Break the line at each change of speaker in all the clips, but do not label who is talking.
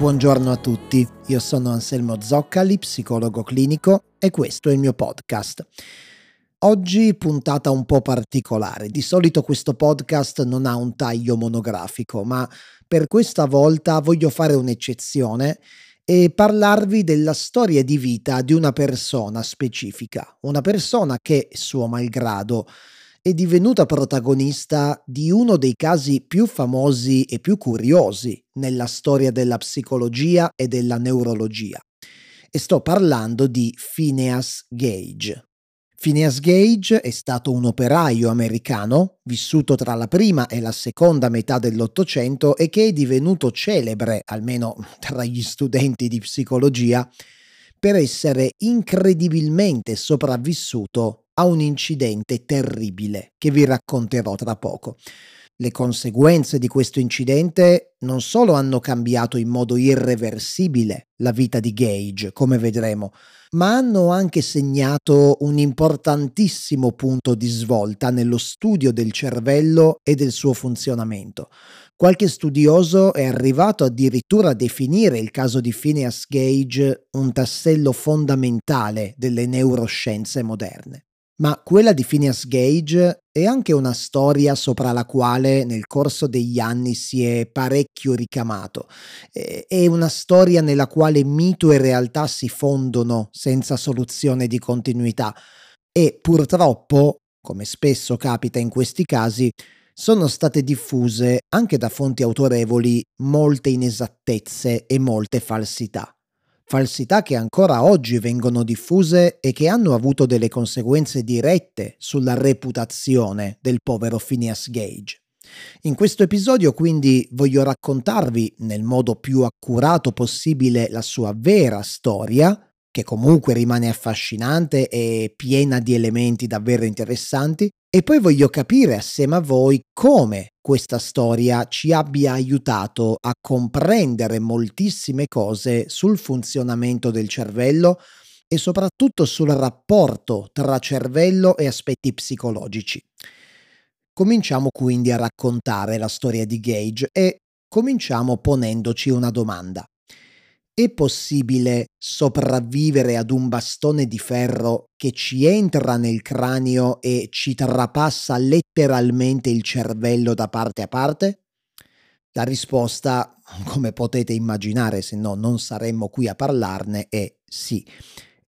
Buongiorno a tutti, io sono Anselmo Zoccali, psicologo clinico e questo è il mio podcast. Oggi puntata un po' particolare, di solito questo podcast non ha un taglio monografico, ma per questa volta voglio fare un'eccezione e parlarvi della storia di vita di una persona specifica, una persona che, suo malgrado, è divenuta protagonista di uno dei casi più famosi e più curiosi nella storia della psicologia e della neurologia. E sto parlando di Phineas Gage. Phineas Gage è stato un operaio americano, vissuto tra la prima e la seconda metà dell'Ottocento e che è divenuto celebre, almeno tra gli studenti di psicologia, per essere incredibilmente sopravvissuto a un incidente terribile che vi racconterò tra poco. Le conseguenze di questo incidente non solo hanno cambiato in modo irreversibile la vita di Gage, come vedremo, ma hanno anche segnato un importantissimo punto di svolta nello studio del cervello e del suo funzionamento. Qualche studioso è arrivato addirittura a definire il caso di Phineas Gage un tassello fondamentale delle neuroscienze moderne. Ma quella di Phineas Gage è anche una storia sopra la quale nel corso degli anni si è parecchio ricamato. È una storia nella quale mito e realtà si fondono senza soluzione di continuità e purtroppo, come spesso capita in questi casi, sono state diffuse anche da fonti autorevoli molte inesattezze e molte falsità falsità che ancora oggi vengono diffuse e che hanno avuto delle conseguenze dirette sulla reputazione del povero Phineas Gage. In questo episodio quindi voglio raccontarvi nel modo più accurato possibile la sua vera storia, che comunque rimane affascinante e piena di elementi davvero interessanti, e poi voglio capire assieme a voi come questa storia ci abbia aiutato a comprendere moltissime cose sul funzionamento del cervello e soprattutto sul rapporto tra cervello e aspetti psicologici. Cominciamo quindi a raccontare la storia di Gage e cominciamo ponendoci una domanda. È possibile sopravvivere ad un bastone di ferro che ci entra nel cranio e ci trapassa letteralmente il cervello da parte a parte? La risposta, come potete immaginare, se no non saremmo qui a parlarne, è sì.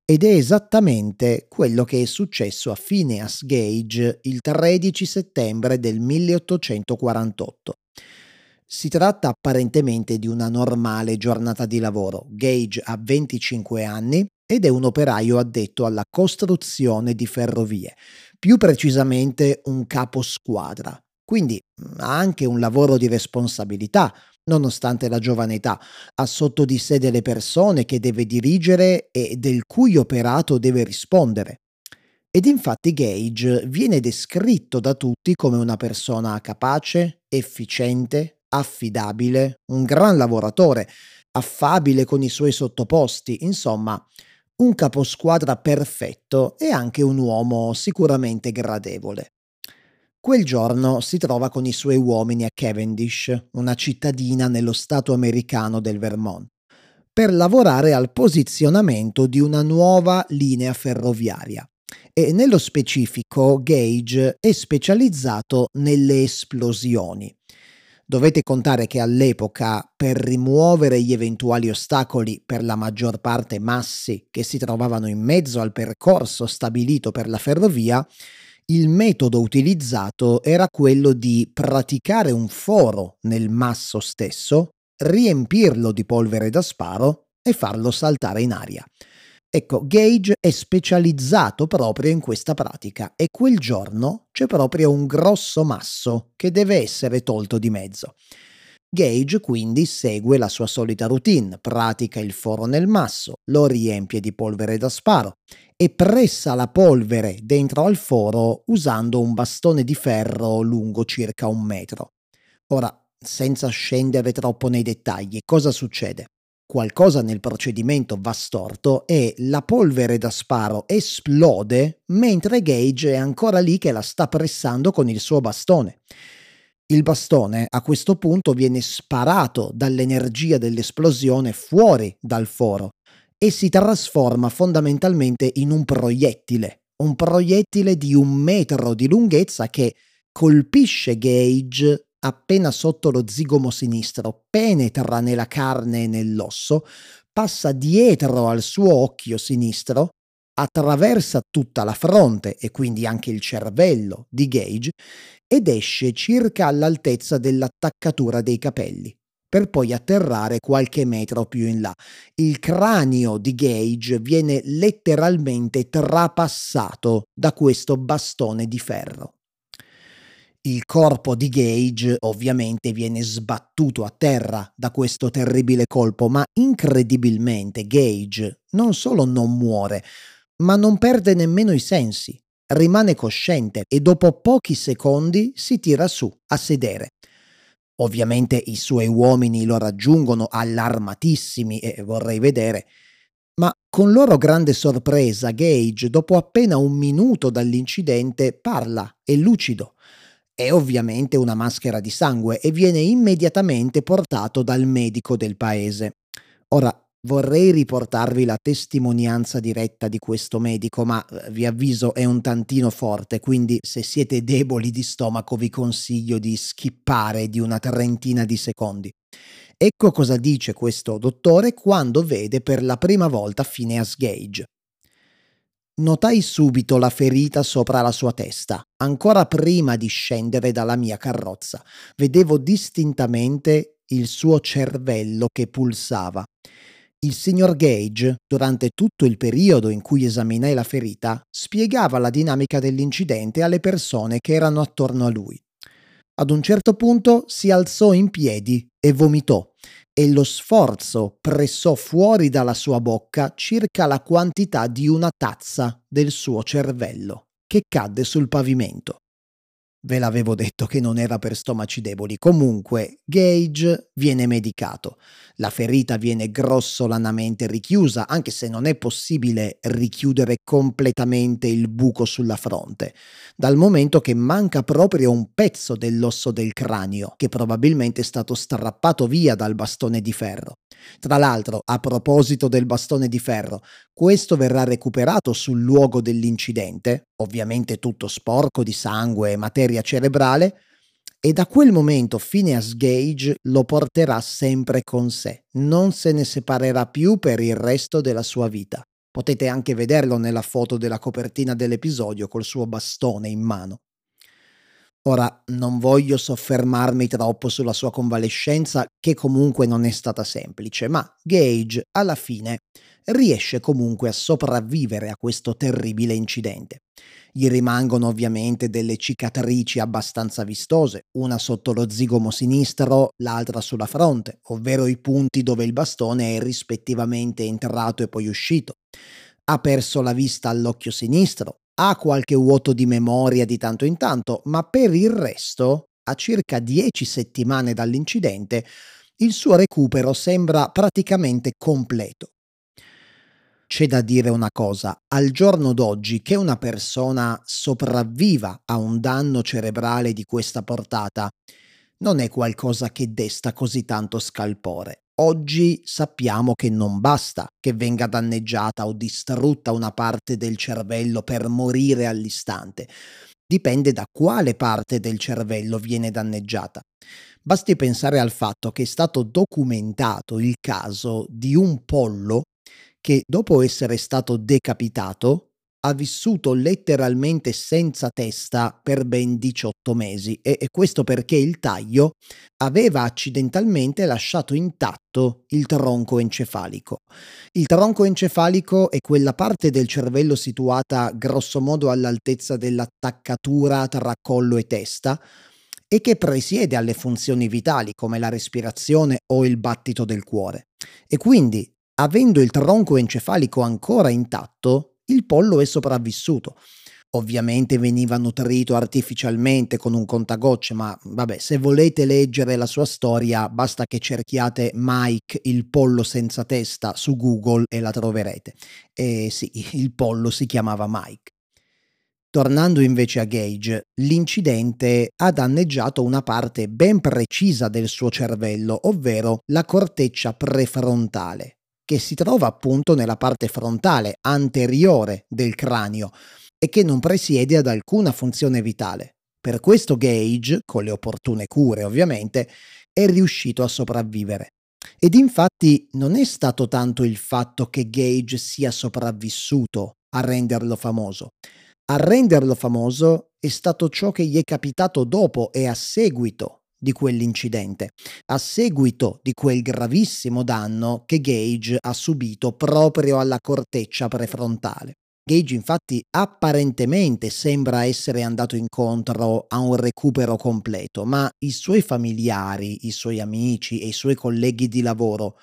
Ed è esattamente quello che è successo a Phineas Gage il 13 settembre del 1848. Si tratta apparentemente di una normale giornata di lavoro. Gage ha 25 anni ed è un operaio addetto alla costruzione di ferrovie, più precisamente un capo squadra. Quindi mm, ha anche un lavoro di responsabilità, nonostante la giovane età, ha sotto di sé delle persone che deve dirigere e del cui operato deve rispondere. Ed infatti Gage viene descritto da tutti come una persona capace, efficiente, affidabile, un gran lavoratore, affabile con i suoi sottoposti, insomma, un caposquadra perfetto e anche un uomo sicuramente gradevole. Quel giorno si trova con i suoi uomini a Cavendish, una cittadina nello stato americano del Vermont, per lavorare al posizionamento di una nuova linea ferroviaria. E nello specifico Gage è specializzato nelle esplosioni. Dovete contare che all'epoca, per rimuovere gli eventuali ostacoli, per la maggior parte massi che si trovavano in mezzo al percorso stabilito per la ferrovia, il metodo utilizzato era quello di praticare un foro nel masso stesso, riempirlo di polvere da sparo e farlo saltare in aria. Ecco, Gage è specializzato proprio in questa pratica e quel giorno c'è proprio un grosso masso che deve essere tolto di mezzo. Gage quindi segue la sua solita routine, pratica il foro nel masso, lo riempie di polvere da sparo e pressa la polvere dentro al foro usando un bastone di ferro lungo circa un metro. Ora, senza scendere troppo nei dettagli, cosa succede? Qualcosa nel procedimento va storto e la polvere da sparo esplode mentre Gage è ancora lì che la sta pressando con il suo bastone. Il bastone a questo punto viene sparato dall'energia dell'esplosione fuori dal foro e si trasforma fondamentalmente in un proiettile, un proiettile di un metro di lunghezza che colpisce Gage appena sotto lo zigomo sinistro, penetra nella carne e nell'osso, passa dietro al suo occhio sinistro, attraversa tutta la fronte e quindi anche il cervello di Gage ed esce circa all'altezza dell'attaccatura dei capelli, per poi atterrare qualche metro più in là. Il cranio di Gage viene letteralmente trapassato da questo bastone di ferro. Il corpo di Gage ovviamente viene sbattuto a terra da questo terribile colpo, ma incredibilmente Gage non solo non muore, ma non perde nemmeno i sensi, rimane cosciente e dopo pochi secondi si tira su a sedere. Ovviamente i suoi uomini lo raggiungono allarmatissimi e vorrei vedere, ma con loro grande sorpresa Gage, dopo appena un minuto dall'incidente, parla, è lucido è ovviamente una maschera di sangue e viene immediatamente portato dal medico del paese. Ora, vorrei riportarvi la testimonianza diretta di questo medico, ma eh, vi avviso è un tantino forte, quindi se siete deboli di stomaco vi consiglio di skippare di una trentina di secondi. Ecco cosa dice questo dottore quando vede per la prima volta Phineas Gage. Notai subito la ferita sopra la sua testa, ancora prima di scendere dalla mia carrozza. Vedevo distintamente il suo cervello che pulsava. Il signor Gage, durante tutto il periodo in cui esaminai la ferita, spiegava la dinamica dell'incidente alle persone che erano attorno a lui. Ad un certo punto si alzò in piedi e vomitò e lo sforzo pressò fuori dalla sua bocca circa la quantità di una tazza del suo cervello, che cadde sul pavimento. Ve l'avevo detto che non era per stomaci deboli. Comunque, Gage viene medicato. La ferita viene grossolanamente richiusa, anche se non è possibile richiudere completamente il buco sulla fronte, dal momento che manca proprio un pezzo dell'osso del cranio, che probabilmente è stato strappato via dal bastone di ferro. Tra l'altro, a proposito del bastone di ferro, questo verrà recuperato sul luogo dell'incidente, ovviamente tutto sporco di sangue e materia cerebrale, e da quel momento Phineas Gage lo porterà sempre con sé, non se ne separerà più per il resto della sua vita. Potete anche vederlo nella foto della copertina dell'episodio col suo bastone in mano. Ora, non voglio soffermarmi troppo sulla sua convalescenza, che comunque non è stata semplice, ma Gage, alla fine, riesce comunque a sopravvivere a questo terribile incidente. Gli rimangono ovviamente delle cicatrici abbastanza vistose, una sotto lo zigomo sinistro, l'altra sulla fronte, ovvero i punti dove il bastone è rispettivamente entrato e poi uscito. Ha perso la vista all'occhio sinistro, ha qualche vuoto di memoria di tanto in tanto, ma per il resto, a circa 10 settimane dall'incidente, il suo recupero sembra praticamente completo. C'è da dire una cosa, al giorno d'oggi che una persona sopravviva a un danno cerebrale di questa portata non è qualcosa che desta così tanto scalpore. Oggi sappiamo che non basta che venga danneggiata o distrutta una parte del cervello per morire all'istante. Dipende da quale parte del cervello viene danneggiata. Basti pensare al fatto che è stato documentato il caso di un pollo che dopo essere stato decapitato ha vissuto letteralmente senza testa per ben 18 mesi e, e, questo perché il taglio aveva accidentalmente lasciato intatto il tronco encefalico. Il tronco encefalico è quella parte del cervello situata grossomodo all'altezza dell'attaccatura tra collo e testa e che presiede alle funzioni vitali come la respirazione o il battito del cuore. E quindi, avendo il tronco encefalico ancora intatto, il pollo è sopravvissuto. Ovviamente veniva nutrito artificialmente con un contagocce, ma vabbè, se volete leggere la sua storia, basta che cerchiate Mike il pollo senza testa su Google e la troverete. E sì, il pollo si chiamava Mike. Tornando invece a Gage, l'incidente ha danneggiato una parte ben precisa del suo cervello, ovvero la corteccia prefrontale, che si trova appunto nella parte frontale anteriore del cranio e che non presiede ad alcuna funzione vitale. Per questo Gage, con le opportune cure ovviamente, è riuscito a sopravvivere. Ed infatti non è stato tanto il fatto che Gage sia sopravvissuto a renderlo famoso, a renderlo famoso è stato ciò che gli è capitato dopo e a seguito di quell'incidente, a seguito di quel gravissimo danno che Gage ha subito proprio alla corteccia prefrontale. Gage infatti apparentemente sembra essere andato incontro a un recupero completo, ma i suoi familiari, i suoi amici e i suoi colleghi di lavoro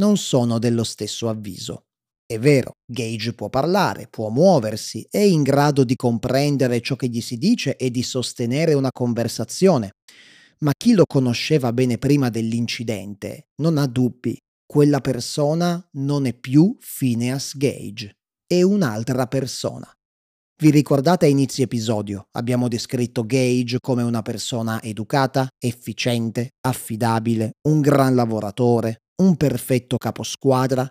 non sono dello stesso avviso. È vero, Gage può parlare, può muoversi, è in grado di comprendere ciò che gli si dice e di sostenere una conversazione. Ma chi lo conosceva bene prima dell'incidente non ha dubbi. Quella persona non è più Phineas Gage, è un'altra persona. Vi ricordate a inizio episodio abbiamo descritto Gage come una persona educata, efficiente, affidabile, un gran lavoratore, un perfetto caposquadra?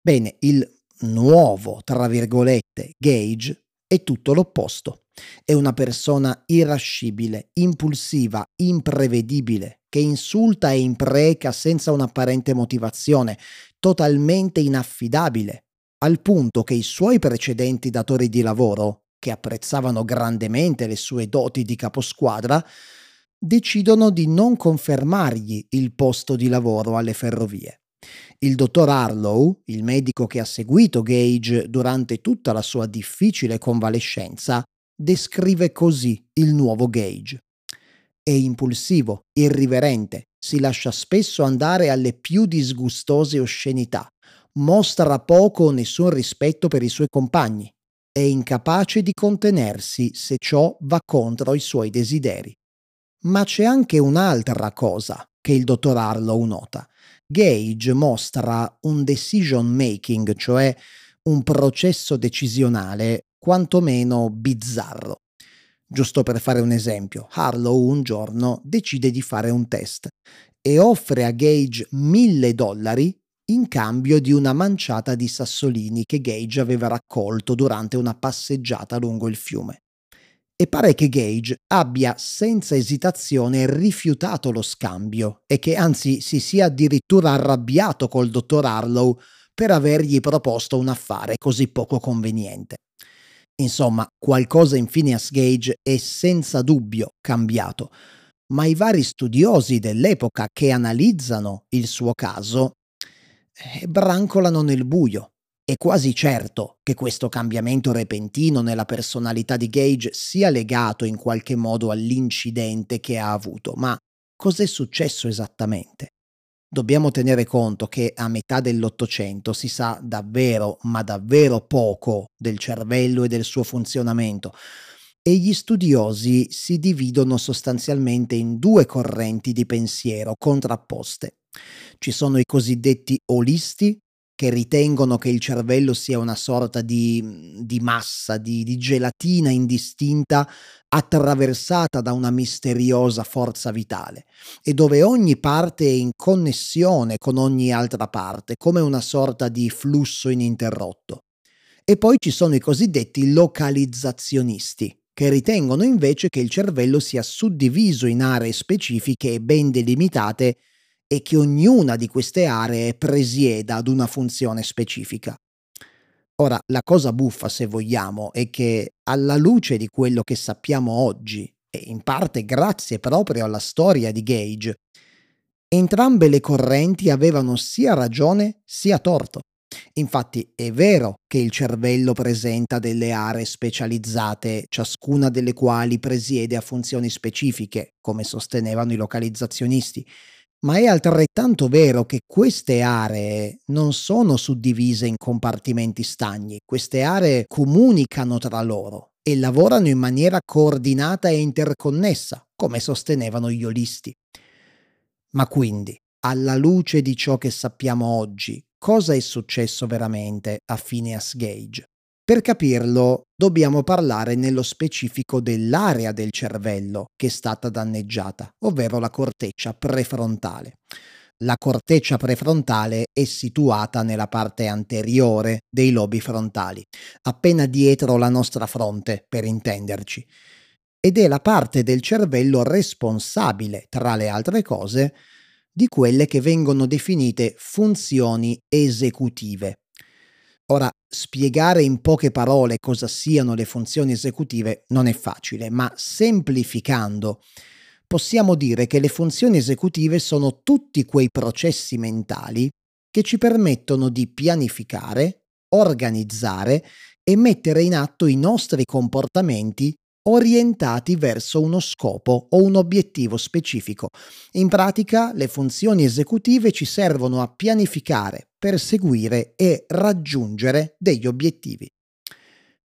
Bene, il nuovo, tra virgolette, Gage è tutto l'opposto. È una persona irascibile, impulsiva, imprevedibile, che insulta e impreca senza un'apparente motivazione, totalmente inaffidabile, al punto che i suoi precedenti datori di lavoro, che apprezzavano grandemente le sue doti di caposquadra, decidono di non confermargli il posto di lavoro alle ferrovie. Il dottor Harlow, il medico che ha seguito Gage durante tutta la sua difficile convalescenza, descrive così il nuovo Gage. È impulsivo, irriverente, si lascia spesso andare alle più disgustose oscenità, mostra poco o nessun rispetto per i suoi compagni, è incapace di contenersi se ciò va contro i suoi desideri. Ma c'è anche un'altra cosa che il dottor Harlow nota. Gage mostra un decision making, cioè un processo decisionale quantomeno bizzarro. Giusto per fare un esempio, Harlow un giorno decide di fare un test e offre a Gage mille dollari in cambio di una manciata di sassolini che Gage aveva raccolto durante una passeggiata lungo il fiume e pare che Gage abbia senza esitazione rifiutato lo scambio e che anzi si sia addirittura arrabbiato col dottor Harlow per avergli proposto un affare così poco conveniente. Insomma, qualcosa in Phineas Gage è senza dubbio cambiato, ma i vari studiosi dell'epoca che analizzano il suo caso eh, brancolano nel buio è quasi certo che questo cambiamento repentino nella personalità di Gage sia legato in qualche modo all'incidente che ha avuto, ma cos'è successo esattamente? Dobbiamo tenere conto che a metà dell'Ottocento si sa davvero, ma davvero poco del cervello e del suo funzionamento e gli studiosi si dividono sostanzialmente in due correnti di pensiero contrapposte. Ci sono i cosiddetti olisti che ritengono che il cervello sia una sorta di, di massa, di, di gelatina indistinta attraversata da una misteriosa forza vitale e dove ogni parte è in connessione con ogni altra parte, come una sorta di flusso ininterrotto. E poi ci sono i cosiddetti localizzazionisti, che ritengono invece che il cervello sia suddiviso in aree specifiche e ben delimitate e che ognuna di queste aree presieda ad una funzione specifica. Ora, la cosa buffa, se vogliamo, è che alla luce di quello che sappiamo oggi, e in parte grazie proprio alla storia di Gage, entrambe le correnti avevano sia ragione sia torto. Infatti è vero che il cervello presenta delle aree specializzate, ciascuna delle quali presiede a funzioni specifiche, come sostenevano i localizzazionisti, ma è altrettanto vero che queste aree non sono suddivise in compartimenti stagni, queste aree comunicano tra loro e lavorano in maniera coordinata e interconnessa, come sostenevano gli olisti. Ma quindi, alla luce di ciò che sappiamo oggi, cosa è successo veramente a Phineas Gage? Per capirlo dobbiamo parlare nello specifico dell'area del cervello che è stata danneggiata, ovvero la corteccia prefrontale. La corteccia prefrontale è situata nella parte anteriore dei lobi frontali, appena dietro la nostra fronte, per intenderci, ed è la parte del cervello responsabile, tra le altre cose, di quelle che vengono definite funzioni esecutive. Ora, spiegare in poche parole cosa siano le funzioni esecutive non è facile, ma semplificando possiamo dire che le funzioni esecutive sono tutti quei processi mentali che ci permettono di pianificare, organizzare e mettere in atto i nostri comportamenti orientati verso uno scopo o un obiettivo specifico. In pratica le funzioni esecutive ci servono a pianificare, perseguire e raggiungere degli obiettivi.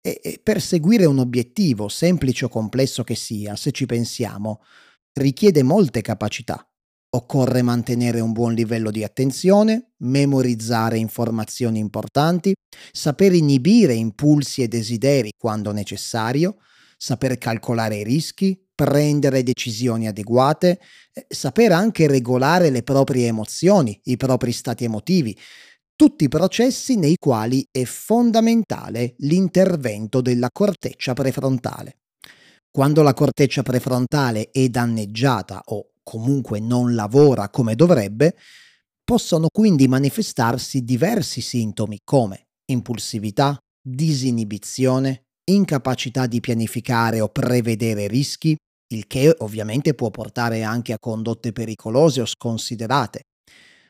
E, perseguire un obiettivo, semplice o complesso che sia, se ci pensiamo, richiede molte capacità. Occorre mantenere un buon livello di attenzione, memorizzare informazioni importanti, saper inibire impulsi e desideri quando necessario, saper calcolare i rischi, prendere decisioni adeguate, eh, saper anche regolare le proprie emozioni, i propri stati emotivi, tutti processi nei quali è fondamentale l'intervento della corteccia prefrontale. Quando la corteccia prefrontale è danneggiata o comunque non lavora come dovrebbe, possono quindi manifestarsi diversi sintomi come impulsività, disinibizione, incapacità di pianificare o prevedere rischi, il che ovviamente può portare anche a condotte pericolose o sconsiderate.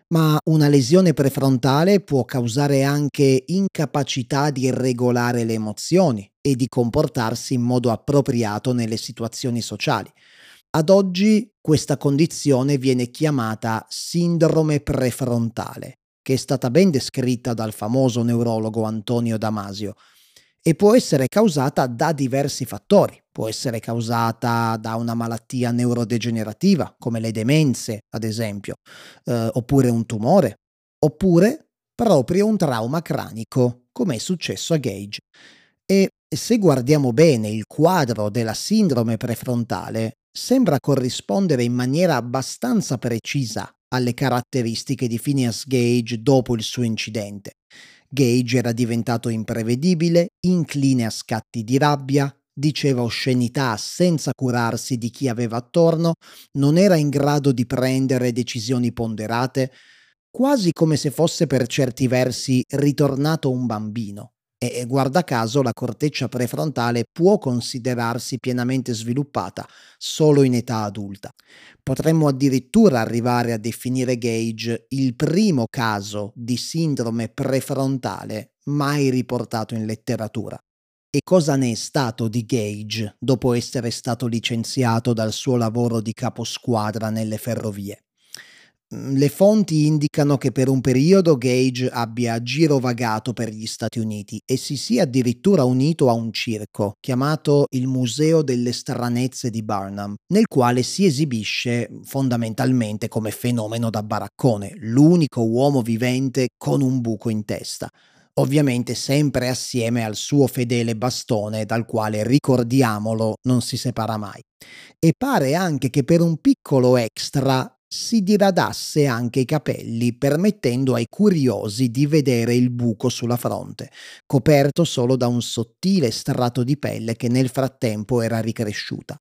Ma una lesione prefrontale può causare anche incapacità di regolare le emozioni e di comportarsi in modo appropriato nelle situazioni sociali. Ad oggi questa condizione viene chiamata sindrome prefrontale, che è stata ben descritta dal famoso neurologo Antonio Damasio e può essere causata da diversi fattori. Può essere causata da una malattia neurodegenerativa, come le demenze, ad esempio, eh, oppure un tumore, oppure proprio un trauma cranico, come è successo a Gage. E se guardiamo bene il quadro della sindrome prefrontale, sembra corrispondere in maniera abbastanza precisa alle caratteristiche di Phineas Gage dopo il suo incidente. Gage era diventato imprevedibile, incline a scatti di rabbia, diceva oscenità senza curarsi di chi aveva attorno, non era in grado di prendere decisioni ponderate, quasi come se fosse per certi versi ritornato un bambino e guarda caso la corteccia prefrontale può considerarsi pienamente sviluppata solo in età adulta. Potremmo addirittura arrivare a definire Gage il primo caso di sindrome prefrontale mai riportato in letteratura. E cosa ne è stato di Gage dopo essere stato licenziato dal suo lavoro di caposquadra nelle ferrovie? Mhmm, le fonti indicano che per un periodo Gage abbia girovagato per gli Stati Uniti e si sia addirittura unito a un circo chiamato il Museo delle Stranezze di Barnum, nel quale si esibisce fondamentalmente come fenomeno da baraccone, l'unico uomo vivente con un buco in testa ovviamente sempre assieme al suo fedele bastone dal quale, ricordiamolo, non si separa mai. E pare anche che per un piccolo extra si diradasse anche i capelli, permettendo ai curiosi di vedere il buco sulla fronte, coperto solo da un sottile strato di pelle che nel frattempo era ricresciuta.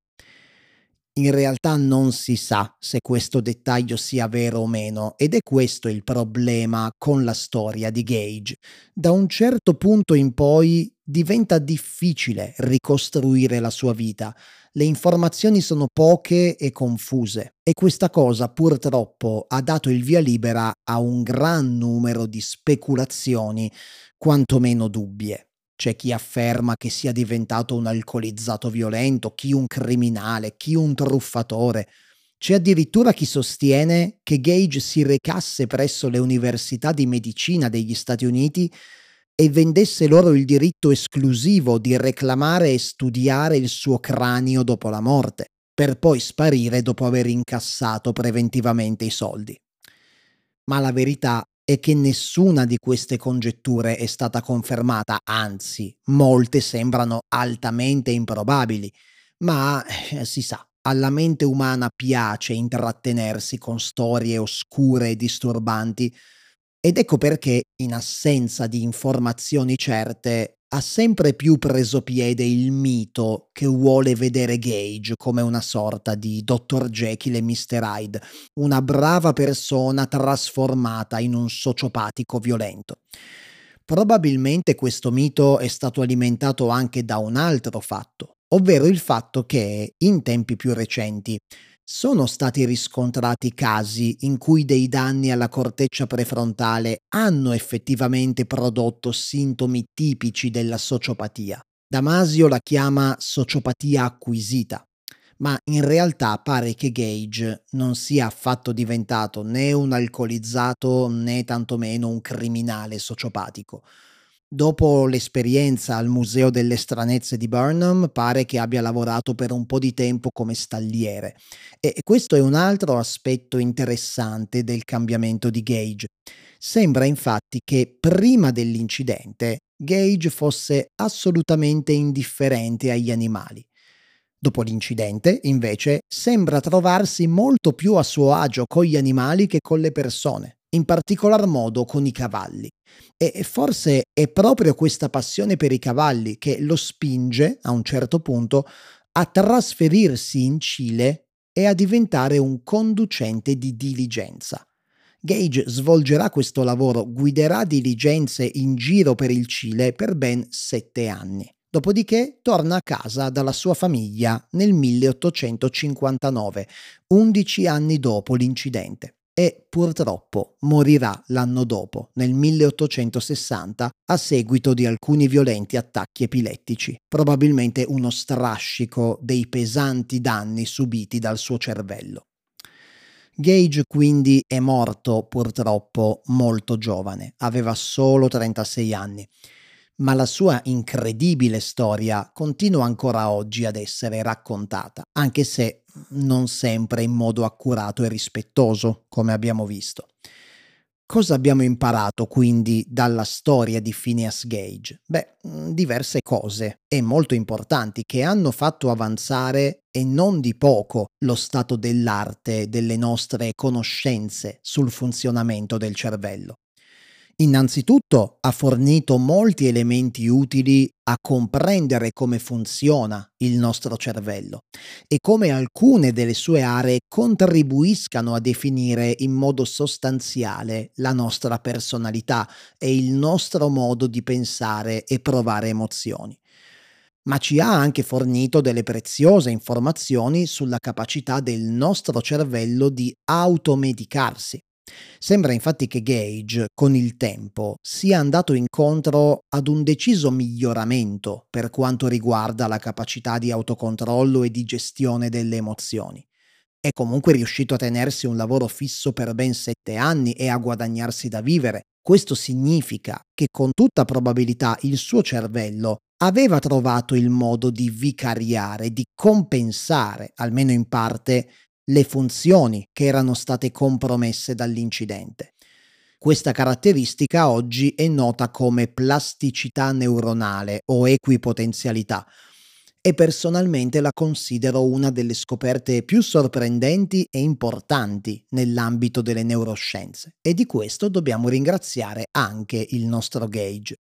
In realtà non si sa se questo dettaglio sia vero o meno ed è questo il problema con la storia di Gage. Da un certo punto in poi diventa difficile ricostruire la sua vita, le informazioni sono poche e confuse e questa cosa purtroppo ha dato il via libera a un gran numero di speculazioni, quantomeno dubbie. C'è chi afferma che sia diventato un alcolizzato violento, chi un criminale, chi un truffatore. C'è addirittura chi sostiene che Gage si recasse presso le università di medicina degli Stati Uniti e vendesse loro il diritto esclusivo di reclamare e studiare il suo cranio dopo la morte, per poi sparire dopo aver incassato preventivamente i soldi. Ma la verità è che nessuna di queste congetture è stata confermata, anzi, molte sembrano altamente improbabili, ma eh, si sa, alla mente umana piace intrattenersi con storie oscure e disturbanti, ed ecco perché, in assenza di informazioni certe, ha sempre più preso piede il mito che vuole vedere Gage come una sorta di Dr. Jekyll e Mr. Hyde, una brava persona trasformata in un sociopatico violento. Probabilmente questo mito è stato alimentato anche da un altro fatto, ovvero il fatto che, in tempi più recenti, sono stati riscontrati casi in cui dei danni alla corteccia prefrontale hanno effettivamente prodotto sintomi tipici della sociopatia. Damasio la chiama sociopatia acquisita, ma in realtà pare che Gage non sia affatto diventato né un alcolizzato né tantomeno un criminale sociopatico. Dopo l'esperienza al Museo delle Stranezze di Burnham, pare che abbia lavorato per un po' di tempo come stalliere. E questo è un altro aspetto interessante del cambiamento di Gage. Sembra infatti che prima dell'incidente Gage fosse assolutamente indifferente agli animali. Dopo l'incidente, invece, sembra trovarsi molto più a suo agio con gli animali che con le persone in particolar modo con i cavalli. E forse è proprio questa passione per i cavalli che lo spinge, a un certo punto, a trasferirsi in Cile e a diventare un conducente di diligenza. Gage svolgerà questo lavoro, guiderà diligenze in giro per il Cile per ben sette anni. Dopodiché torna a casa dalla sua famiglia nel 1859, undici anni dopo l'incidente e purtroppo morirà l'anno dopo, nel 1860, a seguito di alcuni violenti attacchi epilettici, probabilmente uno strascico dei pesanti danni subiti dal suo cervello. Gage quindi è morto purtroppo molto giovane, aveva solo 36 anni ma la sua incredibile storia continua ancora oggi ad essere raccontata, anche se non sempre in modo accurato e rispettoso, come abbiamo visto. Cosa abbiamo imparato quindi dalla storia di Phineas Gage? Beh, mm, diverse cose e molto importanti che hanno fatto avanzare e non di poco lo stato dell'arte delle nostre conoscenze sul funzionamento del cervello. Innanzitutto ha fornito molti elementi utili a comprendere come funziona il nostro cervello e come alcune delle sue aree contribuiscano a definire in modo sostanziale la nostra personalità e il nostro modo di pensare e provare emozioni. Ma ci ha anche fornito delle preziose informazioni sulla capacità del nostro cervello di automedicarsi Sembra infatti che Gage, con il tempo, sia andato incontro ad un deciso miglioramento per quanto riguarda la capacità di autocontrollo e di gestione delle emozioni. È comunque riuscito a tenersi un lavoro fisso per ben sette anni e a guadagnarsi da vivere. Questo significa che con tutta probabilità il suo cervello aveva trovato il modo di vicariare, di compensare, almeno in parte, le funzioni che erano state compromesse dall'incidente. Questa caratteristica oggi è nota come plasticità neuronale o equipotenzialità e personalmente la considero una delle scoperte più sorprendenti e importanti nell'ambito delle neuroscienze e di questo dobbiamo ringraziare anche il nostro Gage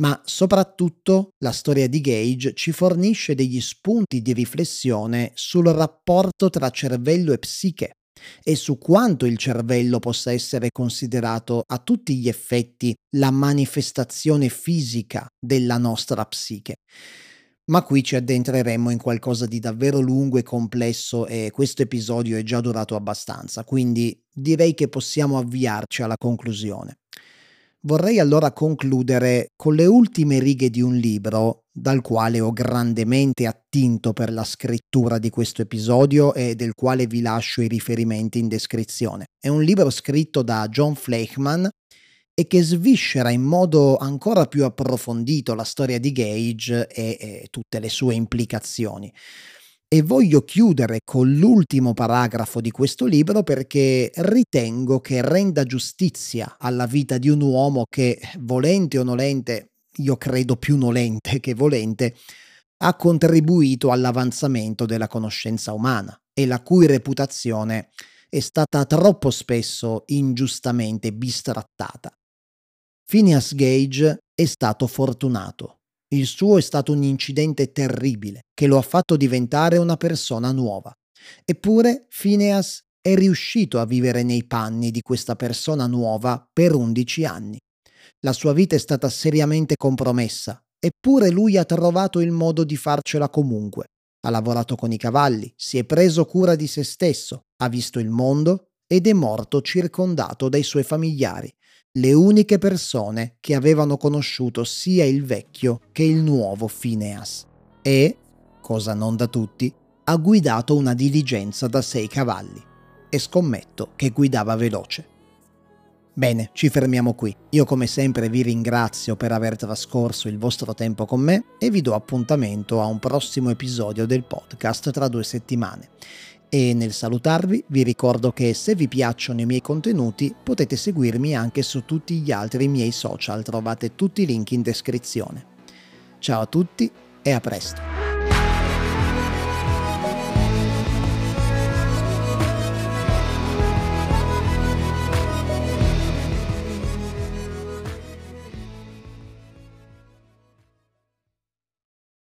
ma soprattutto la storia di Gage ci fornisce degli spunti di riflessione sul rapporto tra cervello e psiche e su quanto il cervello possa essere considerato a tutti gli effetti la manifestazione fisica della nostra psiche. Ma qui ci addentreremo in qualcosa di davvero lungo e complesso e questo episodio è già durato abbastanza, quindi direi che possiamo avviarci alla conclusione. Vorrei allora concludere con le ultime righe di un libro dal quale ho grandemente attinto per la scrittura di questo episodio e del quale vi lascio i riferimenti in descrizione. È un libro scritto da John Fleischman e che sviscera in modo ancora più approfondito la storia di Gage e, e tutte le sue implicazioni. E voglio chiudere con l'ultimo paragrafo di questo libro perché ritengo che renda giustizia alla vita di un uomo che, volente o nolente, io credo più nolente che volente, ha contribuito all'avanzamento della conoscenza umana e la cui reputazione è stata troppo spesso ingiustamente bistrattata. Phineas Gage è stato fortunato il suo è stato un incidente terribile che lo ha fatto diventare una persona nuova. Eppure Phineas è riuscito a vivere nei panni di questa persona nuova per 11 anni. La sua vita è stata seriamente compromessa, eppure lui ha trovato il modo di farcela comunque. Ha lavorato con i cavalli, si è preso cura di se stesso, ha visto il mondo ed è morto circondato dai suoi familiari le uniche persone che avevano conosciuto sia il vecchio che il nuovo Phineas. E, cosa non da tutti, ha guidato una diligenza da sei cavalli. E scommetto che guidava veloce. Bene, ci fermiamo qui. Io come sempre vi ringrazio per aver trascorso il vostro tempo con me e vi do appuntamento a un prossimo episodio del podcast tra due settimane. E nel salutarvi vi ricordo che se vi piacciono i miei contenuti potete seguirmi anche su tutti gli altri miei social, trovate tutti i link in descrizione. Ciao a tutti e a presto!